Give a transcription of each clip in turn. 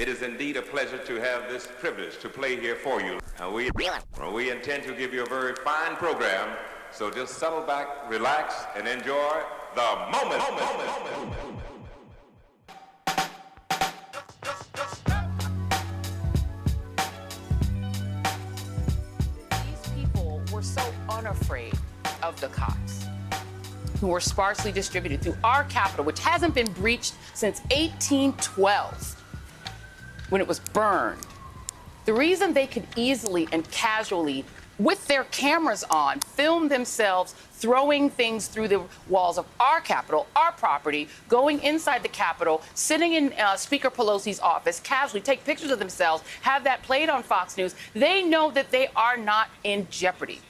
It is indeed a pleasure to have this privilege to play here for you. Uh, we, we intend to give you a very fine program, so just settle back, relax, and enjoy the moment. moment, moment, moment. These people were so unafraid of the cops who were sparsely distributed through our capital, which hasn't been breached since 1812 when it was burned. The reason they could easily and casually, with their cameras on, film themselves throwing things through the walls of our Capitol, our property, going inside the Capitol, sitting in uh, Speaker Pelosi's office, casually take pictures of themselves, have that played on Fox News, they know that they are not in jeopardy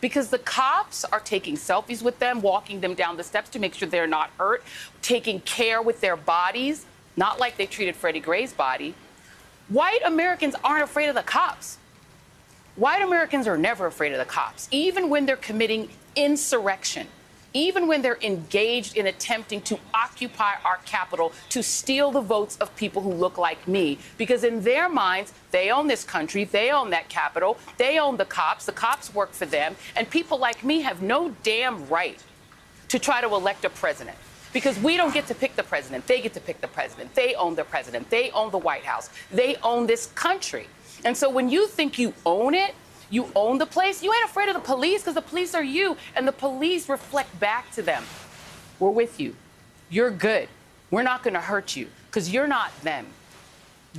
because the cops are taking selfies with them, walking them down the steps to make sure they're not hurt, taking care with their bodies, not like they treated Freddie Gray's body. White Americans aren't afraid of the cops. White Americans are never afraid of the cops, even when they're committing insurrection, even when they're engaged in attempting to occupy our capital to steal the votes of people who look like me. Because in their minds, they own this country, they own that capital, they own the cops, the cops work for them, and people like me have no damn right to try to elect a president because we don't get to pick the president. They get to pick the president. They own the president. They own the White House. They own this country. And so when you think you own it, you own the place, you ain't afraid of the police because the police are you, and the police reflect back to them. We're with you. You're good. We're not going to hurt you because you're not them.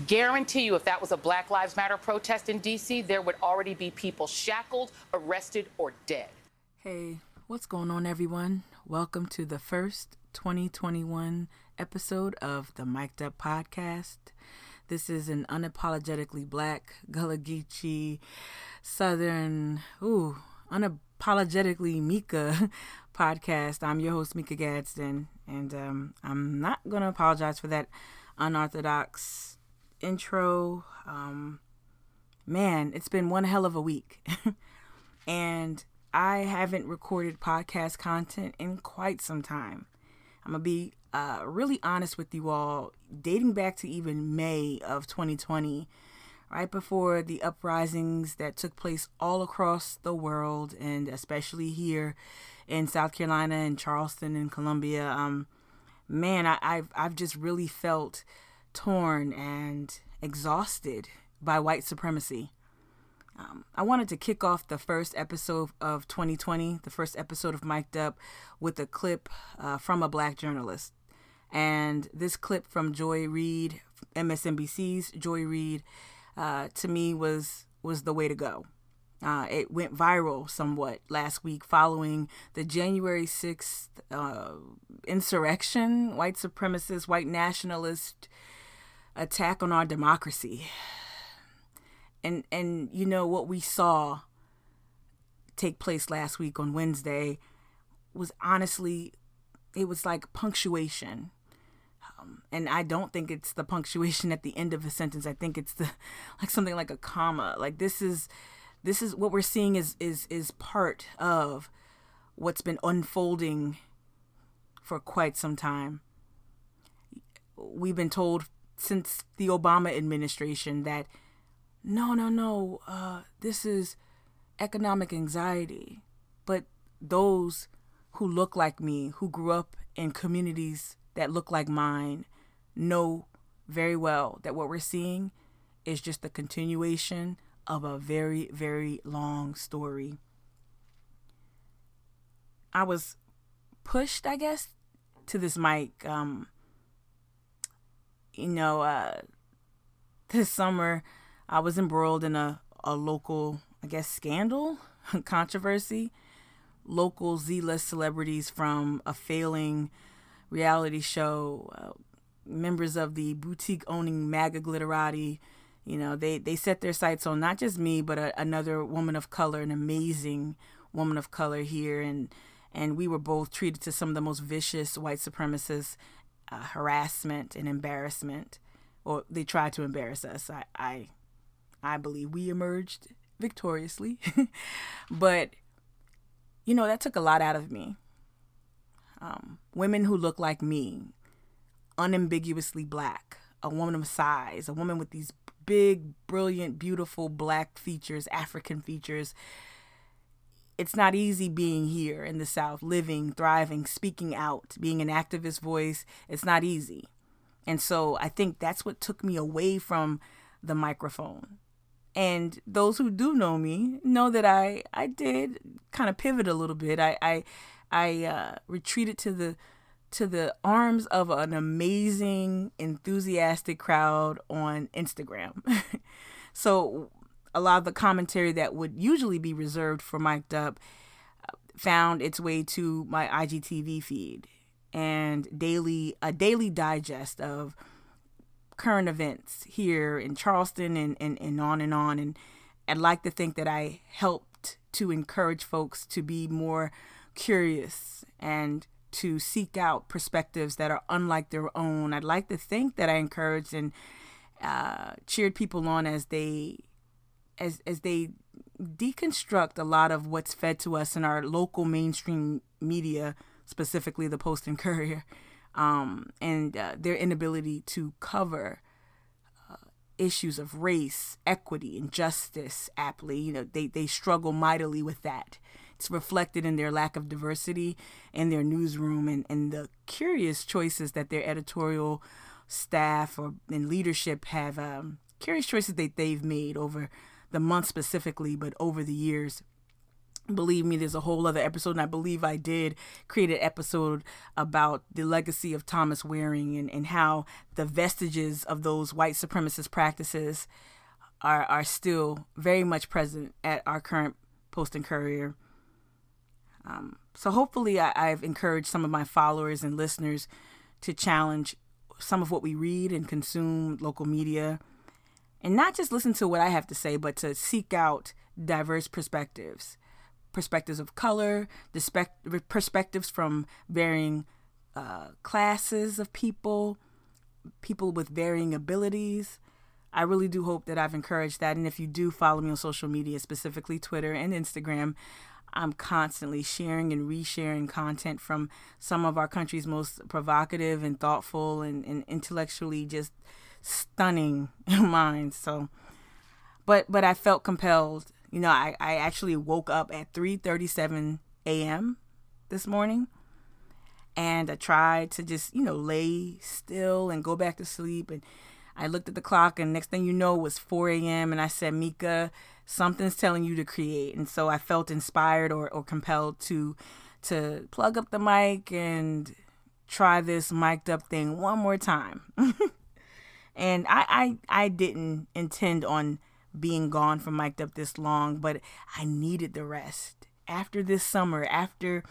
Guarantee you, if that was a Black Lives Matter protest in D.C., there would already be people shackled, arrested, or dead. Hey, what's going on, everyone? Welcome to the first 2021 episode of the Mic'd Up Podcast. This is an unapologetically black, Gullah Geechee, Southern, ooh, unapologetically Mika podcast. I'm your host, Mika Gadsden, and um, I'm not going to apologize for that unorthodox intro. Um, man, it's been one hell of a week. and I haven't recorded podcast content in quite some time. I'm to be uh, really honest with you all, dating back to even May of 2020, right before the uprisings that took place all across the world, and especially here in South Carolina and Charleston and Columbia. Um, man, I, I've I've just really felt torn and exhausted by white supremacy. Um, I wanted to kick off the first episode of 2020, the first episode of Mic'd Up, with a clip uh, from a black journalist. And this clip from Joy Reid, MSNBC's Joy Reid, uh, to me was was the way to go. Uh, it went viral somewhat last week following the January 6th uh, insurrection, white supremacist, white nationalist attack on our democracy. And and you know what we saw take place last week on Wednesday was honestly it was like punctuation. Um, and I don't think it's the punctuation at the end of a sentence. I think it's the like something like a comma. Like this is this is what we're seeing is is is part of what's been unfolding for quite some time. We've been told since the Obama administration that no, no, no, uh, this is economic anxiety. But those who look like me, who grew up in communities that look like mine, know very well that what we're seeing is just the continuation of a very, very long story. I was pushed, I guess, to this mic. Um, you know, uh, this summer I was embroiled in a, a local, I guess, scandal, controversy. Local Z list celebrities from a failing reality show, uh, members of the boutique owning MAGA glitterati, you know, they, they set their sights on not just me, but a, another woman of color, an amazing woman of color here. And, and we were both treated to some of the most vicious white supremacist uh, harassment and embarrassment, or they tried to embarrass us. I, I I believe we emerged victoriously. but, you know, that took a lot out of me. Um, women who look like me, unambiguously black, a woman of size, a woman with these big, brilliant, beautiful black features, African features. It's not easy being here in the South, living, thriving, speaking out, being an activist voice. It's not easy. And so I think that's what took me away from the microphone. And those who do know me know that I I did kind of pivot a little bit. I I I uh, retreated to the to the arms of an amazing, enthusiastic crowd on Instagram. so a lot of the commentary that would usually be reserved for Mic'd Up uh, found its way to my IGTV feed and daily a daily digest of current events here in Charleston and, and, and on and on. And I'd like to think that I helped to encourage folks to be more curious and to seek out perspectives that are unlike their own. I'd like to think that I encouraged and uh, cheered people on as they as as they deconstruct a lot of what's fed to us in our local mainstream media, specifically the Post and Courier, um, and uh, their inability to cover uh, issues of race, equity, and justice aptly. You know, they they struggle mightily with that. It's reflected in their lack of diversity in their newsroom and, and the curious choices that their editorial staff or and leadership have um, curious choices that they've made over the month specifically, but over the years. Believe me, there's a whole other episode, and I believe I did create an episode about the legacy of Thomas Waring and, and how the vestiges of those white supremacist practices are, are still very much present at our current Post and Courier. Um, so hopefully, I, I've encouraged some of my followers and listeners to challenge some of what we read and consume local media, and not just listen to what I have to say, but to seek out diverse perspectives, perspectives of color, perspectives from varying uh, classes of people, people with varying abilities. I really do hope that I've encouraged that. And if you do follow me on social media, specifically Twitter and Instagram, I'm constantly sharing and resharing content from some of our country's most provocative and thoughtful and, and intellectually just stunning minds. So, but but I felt compelled. You know, I, I actually woke up at 3:37 a.m. this morning, and I tried to just you know lay still and go back to sleep. And I looked at the clock, and next thing you know was 4 a.m. And I said, Mika, something's telling you to create and so i felt inspired or, or compelled to to plug up the mic and try this mic'd up thing one more time and I, I i didn't intend on being gone from mic'd up this long but i needed the rest. After this summer after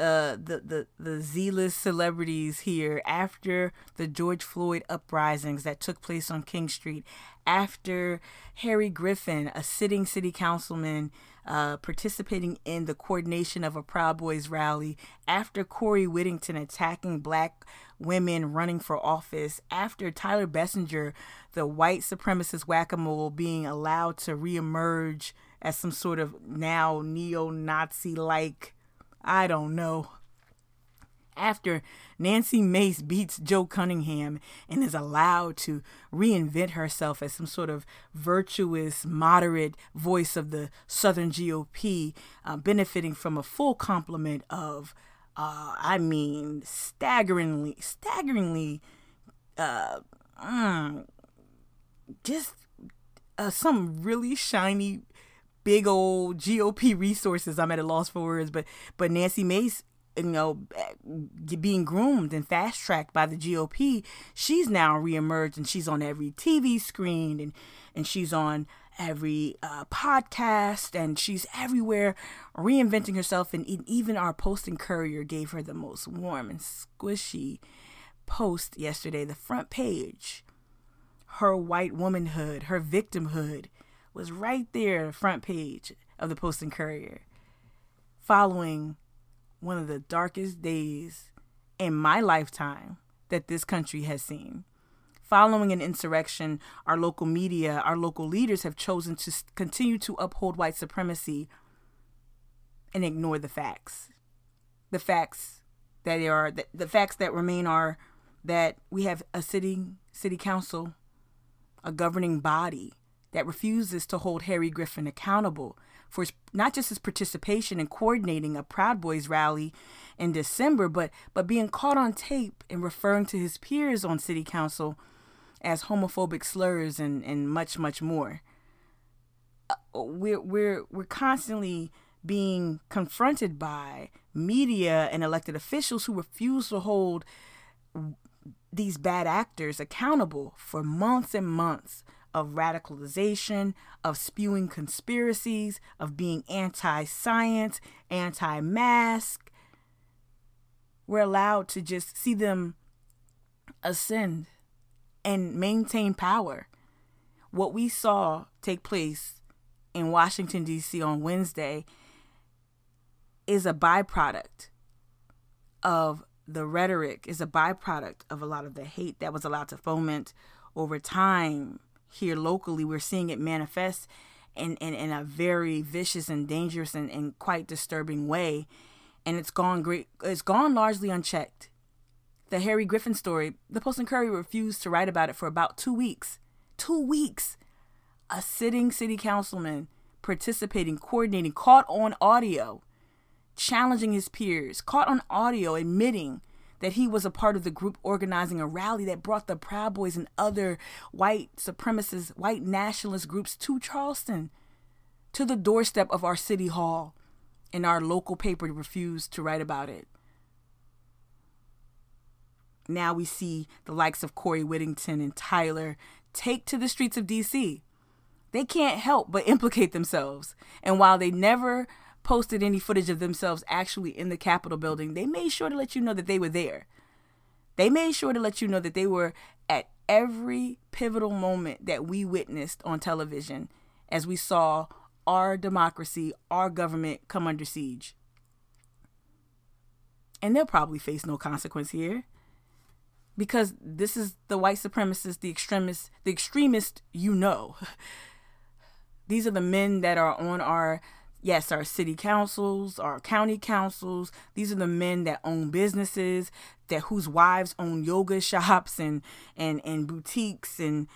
uh, the, the, the zealous celebrities here after the George Floyd uprisings that took place on King Street, after Harry Griffin, a sitting city councilman, uh, participating in the coordination of a Proud Boys rally, after Corey Whittington attacking black women running for office, after Tyler Bessenger, the white supremacist whack a mole, being allowed to reemerge as some sort of now neo Nazi like I don't know. After Nancy Mace beats Joe Cunningham and is allowed to reinvent herself as some sort of virtuous, moderate voice of the Southern GOP, uh, benefiting from a full complement of, uh, I mean, staggeringly, staggeringly, uh, mm, just uh, some really shiny big old GOP resources. I'm at a loss for words, but but Nancy Mace, you know, being groomed and fast tracked by the GOP, she's now reemerged and she's on every TV screen and and she's on every uh, podcast and she's everywhere reinventing herself and even our Post and Courier gave her the most warm and squishy post yesterday. The front page her white womanhood her victimhood was right there, the front page of the Post and Courier, following one of the darkest days in my lifetime that this country has seen. Following an insurrection, our local media, our local leaders have chosen to continue to uphold white supremacy and ignore the facts. The facts that are the, the facts that remain are that we have a city city council, a governing body that refuses to hold Harry Griffin accountable for his, not just his participation in coordinating a Proud Boys rally in December, but but being caught on tape and referring to his peers on city council as homophobic slurs and, and much much more. Uh, we're we're we're constantly being confronted by media and elected officials who refuse to hold these bad actors accountable for months and months of radicalization, of spewing conspiracies, of being anti science, anti mask. We're allowed to just see them ascend and maintain power. What we saw take place in Washington, D.C. on Wednesday is a byproduct of the rhetoric, is a byproduct of a lot of the hate that was allowed to foment over time here locally. We're seeing it manifest in, in, in a very vicious and dangerous and, and quite disturbing way. And it's gone great it's gone largely unchecked. The Harry Griffin story, the Post and Courier refused to write about it for about two weeks. Two weeks. A sitting city councilman participating, coordinating, caught on audio, challenging his peers, caught on audio admitting that he was a part of the group organizing a rally that brought the Proud Boys and other white supremacist, white nationalist groups to Charleston, to the doorstep of our city hall, and our local paper refused to write about it. Now we see the likes of Corey Whittington and Tyler take to the streets of DC. They can't help but implicate themselves. And while they never posted any footage of themselves actually in the Capitol building, they made sure to let you know that they were there. They made sure to let you know that they were at every pivotal moment that we witnessed on television as we saw our democracy, our government come under siege. And they'll probably face no consequence here because this is the white supremacist, the extremist, the extremist you know. These are the men that are on our yes, our city councils, our county councils, these are the men that own businesses, that whose wives own yoga shops and and and boutiques and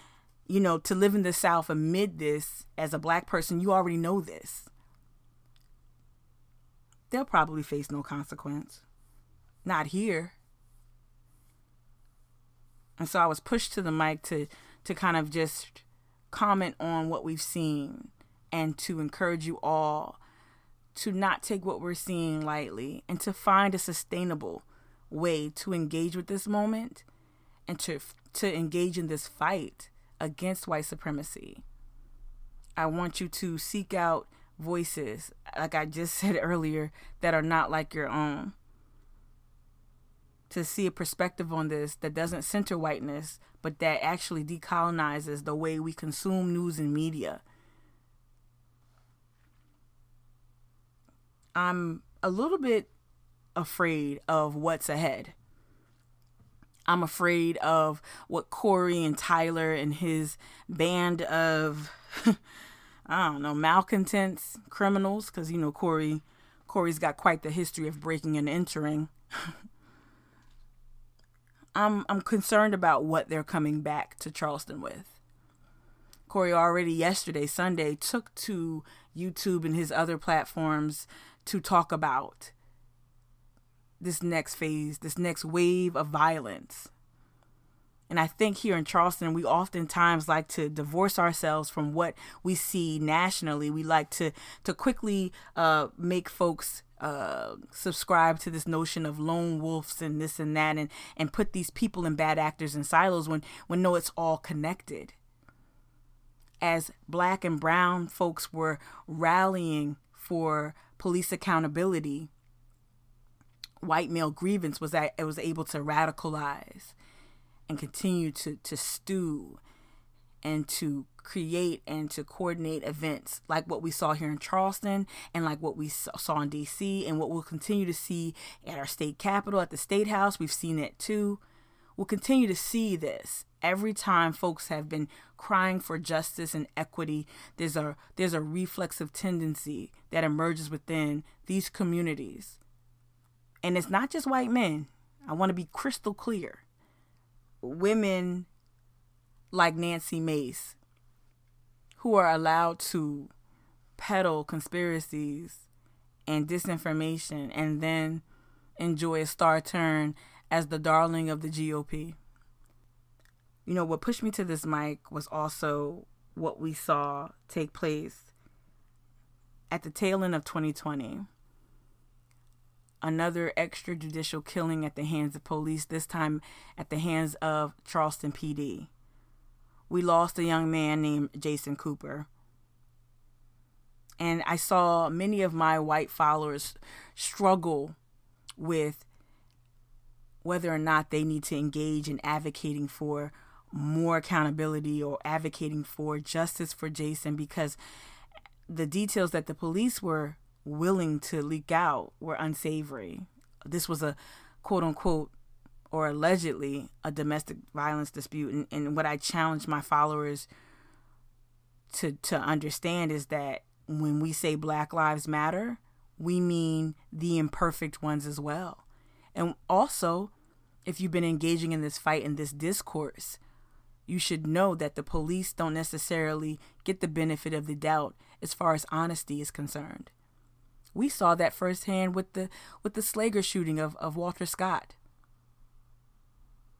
you know, to live in the South amid this as a black person, you already know this. They'll probably face no consequence. Not here. And so I was pushed to the mic to to kind of just comment on what we've seen and to encourage you all to not take what we're seeing lightly and to find a sustainable way to engage with this moment and to to engage in this fight against white supremacy. I want you to seek out voices like I just said earlier that are not like your own. To see a perspective on this that doesn't center whiteness, but that actually decolonizes the way we consume news and media I'm a little bit afraid of what's ahead. I'm afraid of what Corey and Tyler and his band of I don't know malcontents, criminals, because you know Corey Corey's got quite the history of breaking and entering. I'm I'm concerned about what they're coming back to Charleston with. Corey already yesterday, Sunday, took to YouTube and his other platforms to talk about this next phase, this next wave of violence. And I think here in Charleston, we oftentimes like to divorce ourselves from what we see nationally. We like to to quickly uh, make folks uh, subscribe to this notion of lone wolves and this and that, and and put these people and bad actors in silos when when no, it's all connected. As black and brown folks were rallying for police accountability, white male grievance was that it was able to radicalize and continue to, to stew and to create and to coordinate events like what we saw here in Charleston and like what we saw in DC and what we'll continue to see at our state capitol, at the state house. We've seen it too. We'll continue to see this every time folks have been crying for justice and equity. There's a there's a reflexive tendency that emerges within these communities. And it's not just white men. I want to be crystal clear. women like Nancy Mace who are allowed to peddle conspiracies and disinformation and then enjoy a star turn as the darling of the GOP. You know, what pushed me to this mic was also what we saw take place at the tail end of 2020. Another extrajudicial killing at the hands of police, this time at the hands of Charleston PD. We lost a young man named Jason Cooper. And I saw many of my white followers struggle with whether or not they need to engage in advocating for more accountability or advocating for justice for Jason because the details that the police were willing to leak out were unsavory. This was a quote unquote or allegedly a domestic violence dispute. And, and what I challenge my followers to, to understand is that when we say Black Lives Matter, we mean the imperfect ones as well. And also, if you've been engaging in this fight and this discourse, you should know that the police don't necessarily get the benefit of the doubt as far as honesty is concerned. We saw that firsthand with the with the Slager shooting of, of Walter Scott.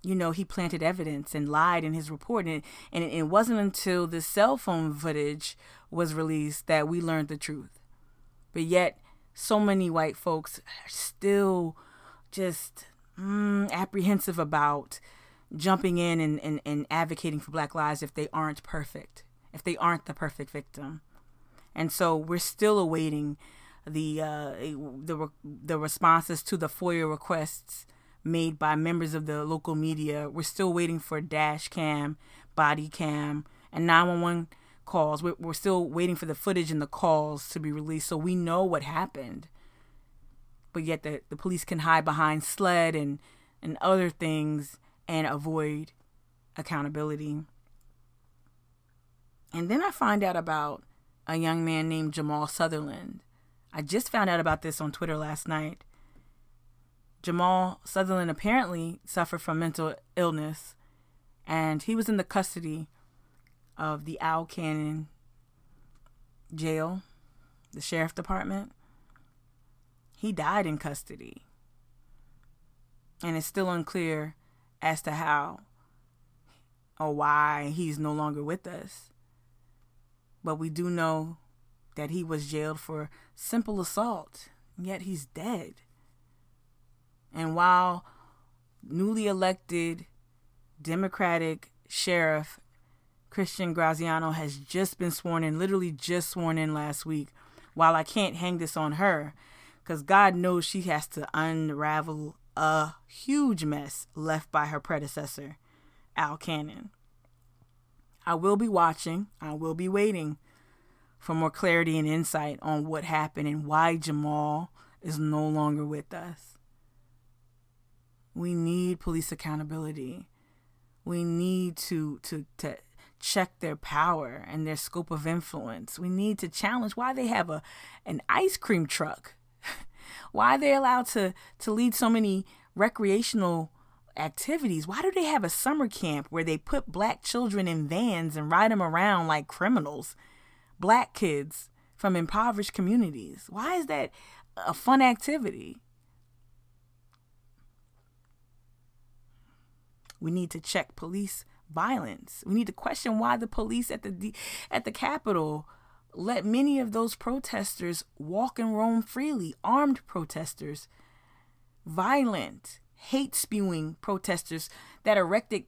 You know, he planted evidence and lied in his report. And, and it wasn't until the cell phone footage was released that we learned the truth. But yet, so many white folks are still just mm, apprehensive about jumping in and, and, and advocating for black lives if they aren't perfect, if they aren't the perfect victim. And so we're still awaiting the uh, the the responses to the FOIA requests made by members of the local media. We're still waiting for dash cam, body cam, and 911 calls. We're, we're still waiting for the footage and the calls to be released so we know what happened. But yet the, the police can hide behind SLED and, and other things and avoid accountability. And then I find out about a young man named Jamal Sutherland. I just found out about this on Twitter last night. Jamal Sutherland apparently suffered from mental illness and he was in the custody of the Al Cannon jail, the sheriff department. He died in custody. And it's still unclear as to how or why he's no longer with us. But we do know that he was jailed for simple assault, yet he's dead. And while newly elected Democratic Sheriff Kristin Graziano has just been sworn in, literally just sworn in last week, while I can't hang this on her, because God knows she has to unravel a huge mess left by her predecessor, Al Cannon. I will be watching, I will be waiting for more clarity and insight on what happened and why Jamal is no longer with us. We need police accountability. We need to to to check their power and their scope of influence. We need to challenge why they have a an ice cream truck why are they allowed to to lead so many recreational activities? Why do they have a summer camp where they put black children in vans and ride them around like criminals? Black kids from impoverished communities. Why is that a fun activity? We need to check police violence. We need to question why the police at the at the Capitol let many of those protesters walk and roam freely, armed protesters, violent, hate spewing protesters that erected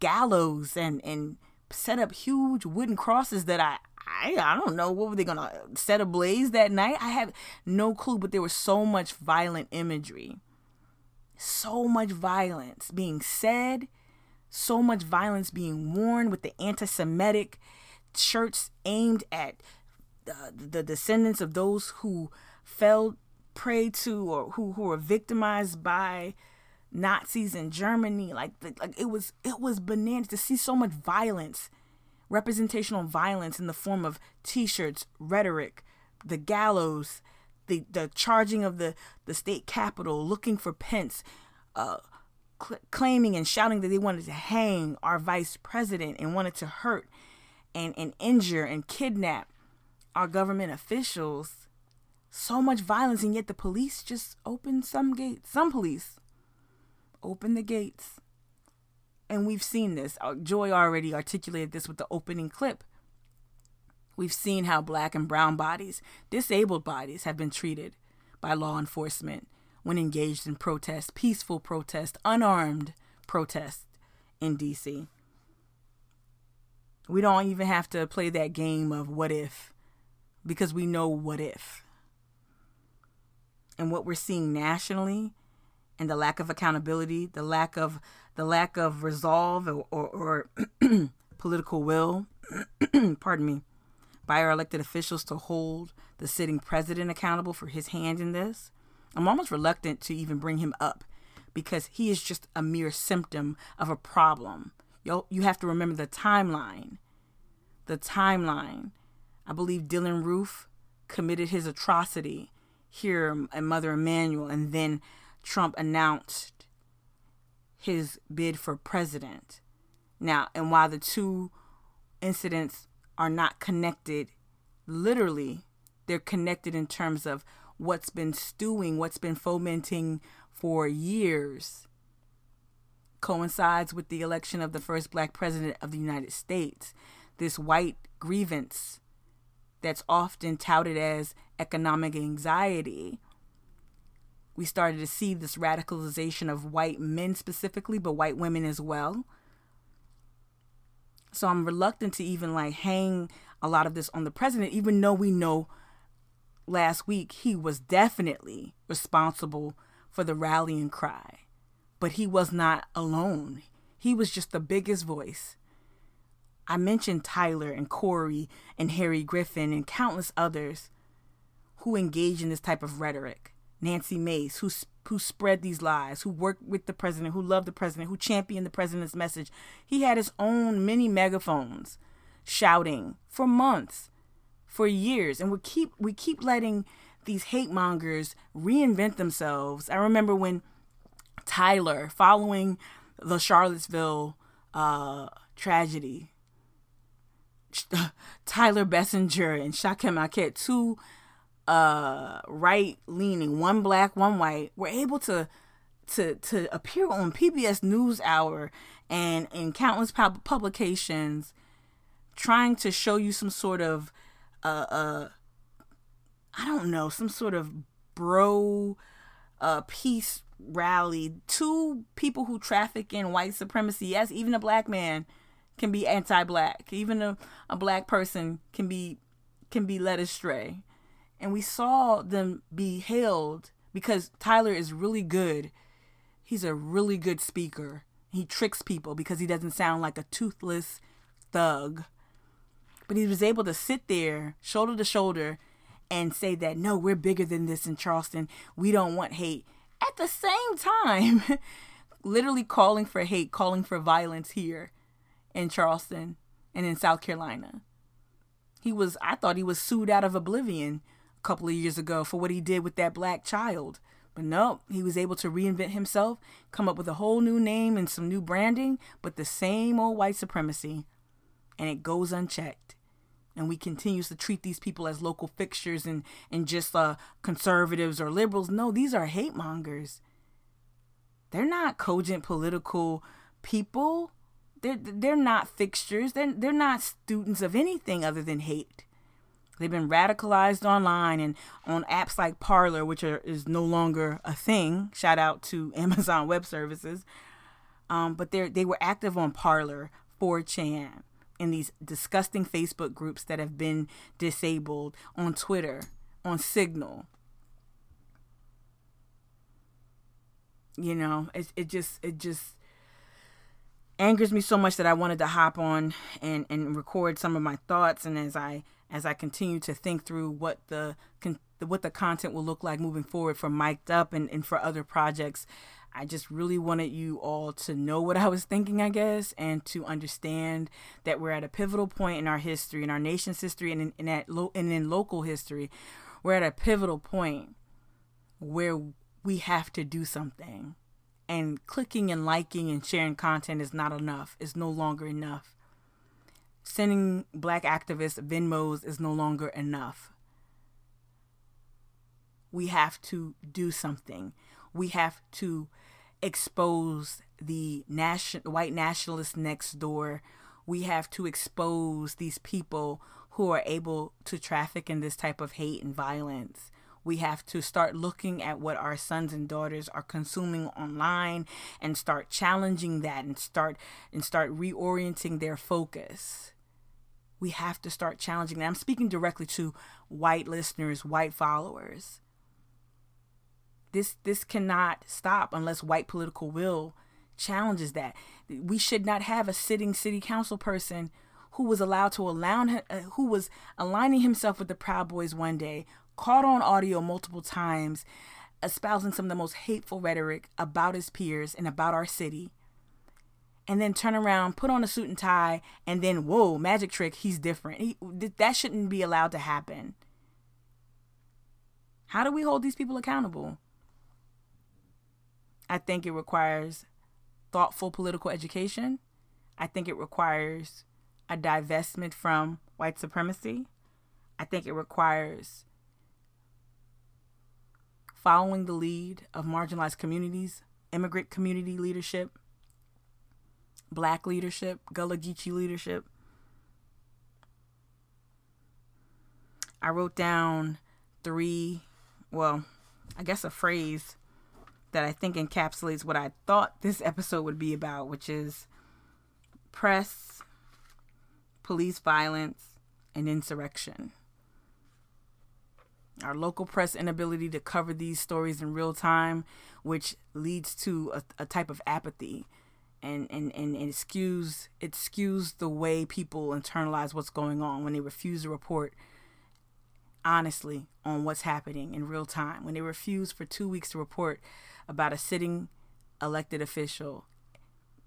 gallows and, and set up huge wooden crosses that I, I I don't know what were they gonna set ablaze that night. I have no clue, but there was so much violent imagery, so much violence being said, so much violence being worn with the anti-Semitic shirts aimed at the descendants of those who fell prey to or who who were victimized by Nazis in Germany. Like like it was it was bananas to see so much violence, representational violence in the form of T-shirts, rhetoric, the gallows, the the charging of the the state capitol, looking for Pence, uh, cl- claiming and shouting that they wanted to hang our vice president and wanted to hurt and, and injure and kidnap our government officials. So much violence, and yet the police just open some gates. Some police open the gates. And we've seen this. Uh, Joy already articulated this with the opening clip. We've seen how black and brown bodies, disabled bodies, have been treated by law enforcement when engaged in protest, peaceful protest, unarmed protest in DC. We don't even have to play that game of what if because we know what if. And what we're seeing nationally and the lack of accountability, the lack of the lack of resolve or, or, or political will, pardon me, by our elected officials to hold the sitting president accountable for his hand in this I'm almost reluctant to even bring him up because he is just a mere symptom of a problem. You you have to remember the timeline. The timeline. I believe Dylann Roof committed his atrocity here at Mother Emanuel, and then Trump announced his bid for president. Now, and while the two incidents are not connected literally, they're connected in terms of what's been stewing, what's been fomenting for years, coincides with the election of the first black president of the United States. This white grievance that's often touted as economic anxiety. We started to see this radicalization of white men specifically, but white women as well. So I'm reluctant to even like hang a lot of this on the president, even though we know last week, he was definitely responsible for the rallying cry, but he was not alone. He was just the biggest voice. I mentioned Tyler and Corey and Harry Griffin and countless others who engage in this type of rhetoric. Nancy Mace, who who spread these lies, who worked with the president, who loved the president, who championed the president's message. He had his own mini megaphones shouting for months for years and we keep we keep letting these hate mongers reinvent themselves. I remember when Tyler, following the Charlottesville uh, tragedy, Tyler Bessenger and Shakem Marquette, two uh, right leaning, one black, one white, were able to to to appear on PBS NewsHour and in countless pub- publications, trying to show you some sort of uh, I don't know, some sort of bro uh, peace rally. Two people who traffic in white supremacy. Yes, even a black man can be anti-black. Even a, a black person can be can be led astray. And we saw them be hailed because Tyler is really good. He's a really good speaker. He tricks people because he doesn't sound like a toothless thug but he was able to sit there shoulder to shoulder and say that no, we're bigger than this in Charleston. We don't want hate. At the same time, literally calling for hate, calling for violence here in Charleston and in South Carolina. He was I thought he was sued out of oblivion a couple of years ago for what he did with that black child. But no, he was able to reinvent himself, come up with a whole new name and some new branding, but the same old white supremacy. And it goes unchecked and we continue to treat these people as local fixtures and and just uh, conservatives or liberals. No, these are hate mongers. They're not cogent political people. They're they're not fixtures. They're they're not students of anything other than hate. They've been radicalized online and on apps like Parler, which are, is no longer a thing. Shout out to Amazon Web Services. Um, but they they were active on Parler, 4chan, in these disgusting Facebook groups that have been disabled on Twitter, on Signal. You know, it it just it just angers me so much that I wanted to hop on and and record some of my thoughts and as I as I continue to think through what the what the content will look like moving forward for Mic'd Up and, and for other projects. I just really wanted you all to know what I was thinking, I guess, and to understand that we're at a pivotal point in our history, in our nation's history, and in, in at lo- and in local history. We're at a pivotal point where we have to do something, and clicking and liking and sharing content is not enough. It's no longer enough. Sending black activists Venmos is no longer enough. We have to do something. We have to expose the nation, white nationalists next door. We have to expose these people who are able to traffic in this type of hate and violence. We have to start looking at what our sons and daughters are consuming online and start challenging that and start and start reorienting their focus. We have to start challenging that. I'm speaking directly to white listeners, white followers. This this cannot stop unless white political will challenges that. We should not have a sitting city council person who was allowed to allow uh, who was aligning himself with the Proud Boys one day, caught on audio multiple times, espousing some of the most hateful rhetoric about his peers and about our city. And then turn around, put on a suit and tie, and then whoa, magic trick, he's different. He, that shouldn't be allowed to happen. How do we hold these people accountable? I think it requires thoughtful political education. I think it requires a divestment from white supremacy. I think it requires following the lead of marginalized communities, immigrant community leadership, black leadership, Gullah Geechee leadership. I wrote down three, well, I guess a phrase that I think encapsulates what I thought this episode would be about, which is press, police violence, and insurrection. Our local press inability to cover these stories in real time, which leads to a, a type of apathy and, and, and, and skews it skews the way people internalize what's going on when they refuse to report honestly on what's happening in real time. When they refuse for two weeks to report about a sitting elected official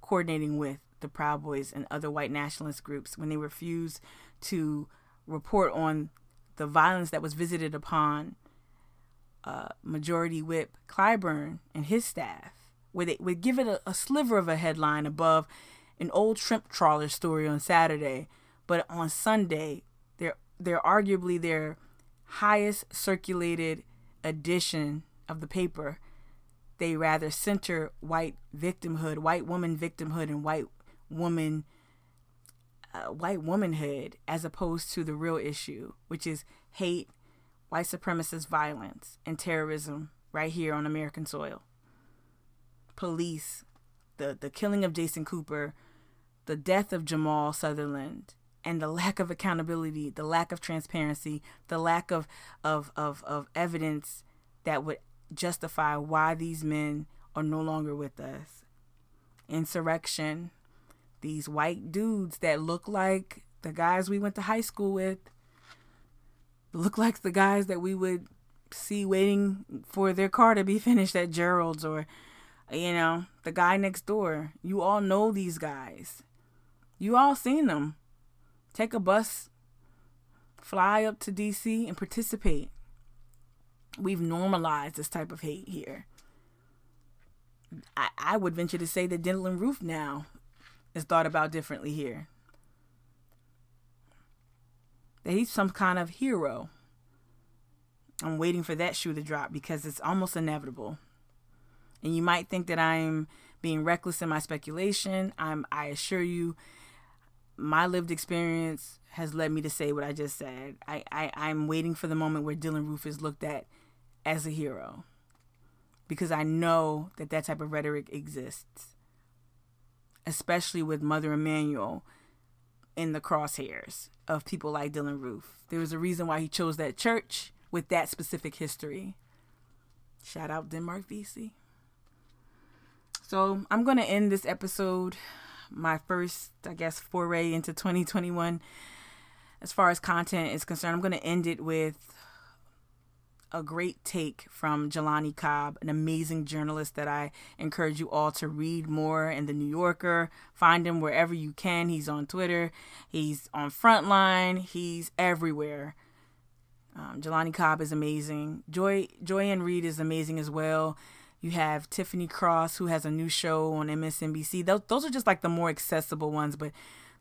coordinating with the Proud Boys and other white nationalist groups when they refuse to report on the violence that was visited upon uh, Majority Whip Clyburn and his staff, where they would give it a, a sliver of a headline above an old shrimp trawler story on Saturday, but on Sunday, they're they're arguably their highest circulated edition of the paper. They rather center white victimhood, white woman victimhood, and white woman, white womanhood as opposed to the real issue, which is hate, white supremacist violence, and terrorism right here on American soil. Police, the the killing of Jason Cooper, the death of Jamal Sutherland, and the lack of accountability, the lack of transparency, the lack of of of, of evidence that would justify why these men are no longer with us. Insurrection, these white dudes that look like the guys we went to high school with, look like the guys that we would see waiting for their car to be finished at Gerald's or, you know, the guy next door. You all know these guys. You all seen them. Take a bus, fly up to DC and participate. We've normalized this type of hate here. I, I would venture to say that Dylann Roof now is thought about differently here. That he's some kind of hero. I'm waiting for that shoe to drop because it's almost inevitable. And you might think that I'm being reckless in my speculation. I'm I assure you my lived experience has led me to say what I just said. I, I, I'm waiting for the moment where Dylann Roof is looked at as a hero because I know that that type of rhetoric exists, especially with Mother Emanuel in the crosshairs of people like Dylann Roof. There was a reason why he chose that church with that specific history. Shout out Denmark Vesey. So I'm going to end this episode, my first, I guess, foray into 2021. As far as content is concerned, I'm going to end it with a great take from Jelani Cobb, an amazing journalist that I encourage you all to read more in the New Yorker. Find him wherever you can. He's on Twitter, he's on Frontline, he's everywhere. Um, Jelani Cobb is amazing. Joy Joy-Ann Reid is amazing as well. You have Tiffany Cross, who has a new show on MSNBC. Those, those are just like the more accessible ones, but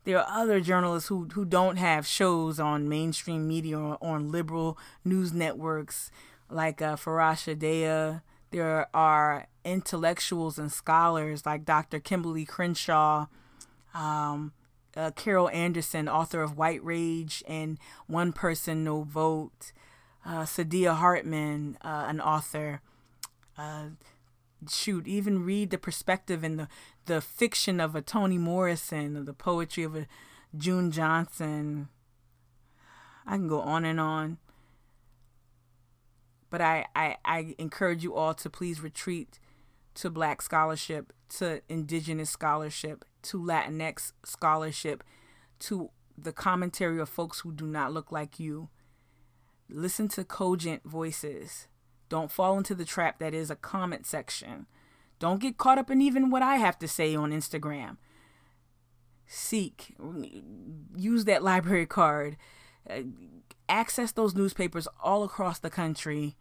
there are other journalists who, who don't have shows on mainstream media or on liberal news networks like uh, Farai Chideya. There are intellectuals and scholars like Dr. Kimberlé Crenshaw, um, uh, Carol Anderson, author of White Rage and One Person, No Vote, uh, Saidiya Hartman, uh, an author. Shoot, even read the perspective and the, the fiction of a Toni Morrison, or the poetry of a June Jordan. I can go on and on. But I, I, I encourage you all to please retreat to black scholarship, to indigenous scholarship, to Latinx scholarship, to the commentary of folks who do not look like you. Listen to cogent voices. Don't fall into the trap that is a comment section. Don't get caught up in even what I have to say on Instagram. Seek, use that library card, uh, access those newspapers all across the country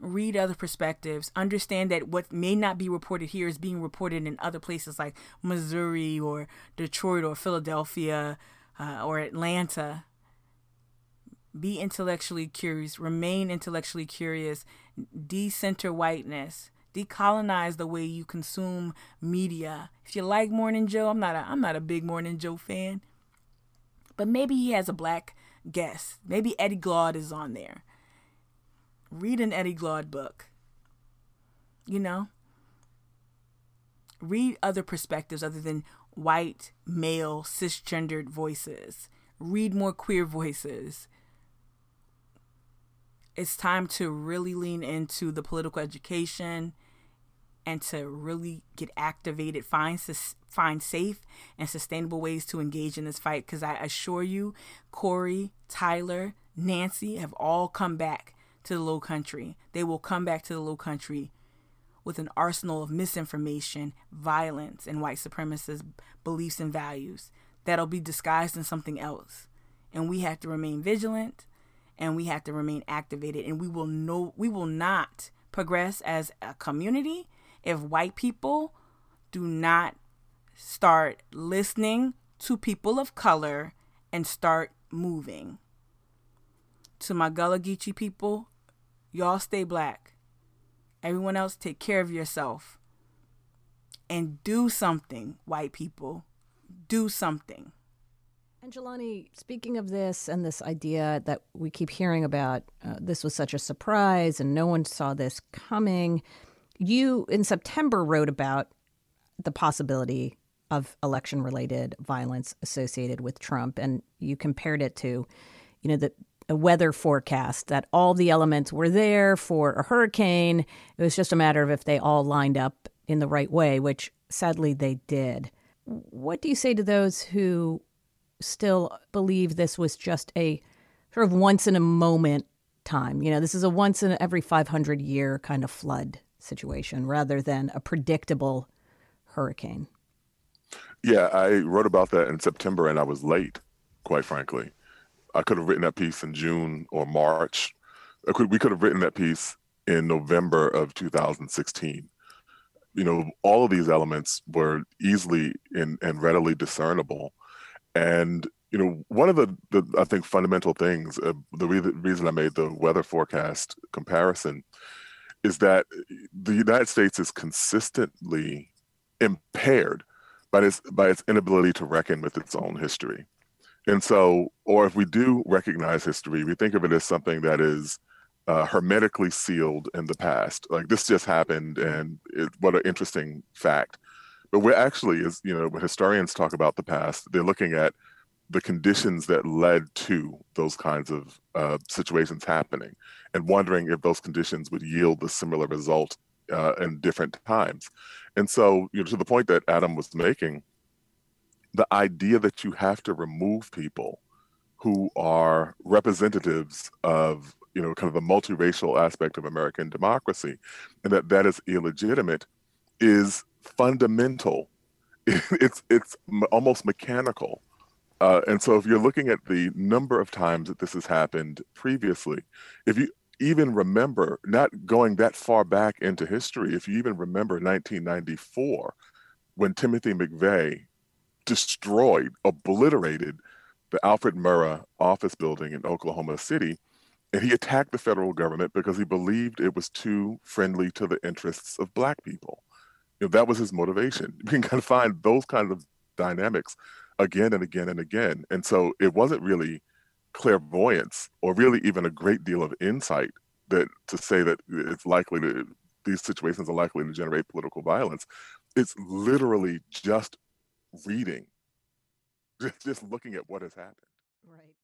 read other perspectives, understand that what may not be reported here is being reported in other places like Missouri or Detroit or Philadelphia uh, or Atlanta. Be intellectually curious, remain intellectually curious, decenter whiteness, decolonize the way you consume media. If you like Morning Joe, I'm not a I'm not a big Morning Joe fan. But maybe he has a black guest. Maybe Eddie Glaude is on there read an Eddie Glaude book. You know? Read other perspectives other than white, male, cisgendered voices. Read more queer voices. It's time to really lean into the political education and to really get activated, find find safe and sustainable ways to engage in this fight. Because I assure you, Corey, Tyler, Nancy have all come back to the low country. They will come back to the low country with an arsenal of misinformation, violence, and white supremacist beliefs and values that'll be disguised in something else. And we have to remain vigilant and we have to remain activated and we will know we will not progress as a community if white people do not start listening to people of color and start moving. To my Gullah Geechee people, Y'all stay black. Everyone else, take care of yourself. And do something, white people. Do something. And Jelani, speaking of this and this idea that we keep hearing about, uh, this was such a surprise and no one saw this coming. You, in September, wrote about the possibility of election related violence associated with Trump. And you compared it to, you know, the, a weather forecast that all the elements were there for a hurricane. It was just a matter of if they all lined up in the right way, which sadly they did. What do you say to those who still believe this was just a sort of once in a moment time? You know, this is a once in every 500 year kind of flood situation rather than a predictable hurricane. Yeah, I wrote about that in September and I was late, quite frankly. I could have written that piece in June or March. Could, we could have written that piece in November of 2016. You know, all of these elements were easily in, and readily discernible. And, you know, one of the, the I think, fundamental things, uh, the re- reason I made the weather forecast comparison is that the United States is consistently impaired by its, by its inability to reckon with its own history. And so, or if we do recognize history, we think of it as something that is uh, hermetically sealed in the past. Like this just happened, and it, what an interesting fact. But we're actually, as you know, when historians talk about the past, they're looking at the conditions that led to those kinds of uh, situations happening, and wondering if those conditions would yield a similar result uh, in different times. And so, you know, to the point that Adam was making, the idea that you have to remove people who are representatives of you know kind of the multiracial aspect of American democracy, and that that is illegitimate, is fundamental. It's it's almost mechanical, uh, and so if you're looking at the number of times that this has happened previously, if you even remember, not going that far back into history, if you even remember 1994, when Timothy McVeigh destroyed, obliterated the Alfred Murrah office building in Oklahoma City, and he attacked the federal government because he believed it was too friendly to the interests of black people. You know, that was his motivation. You can kind of find those kinds of dynamics again and again and again. And so it wasn't really clairvoyance or really even a great deal of insight that to say that it's likely to these situations are likely to generate political violence. It's literally just reading, just, just looking at what has happened. Right.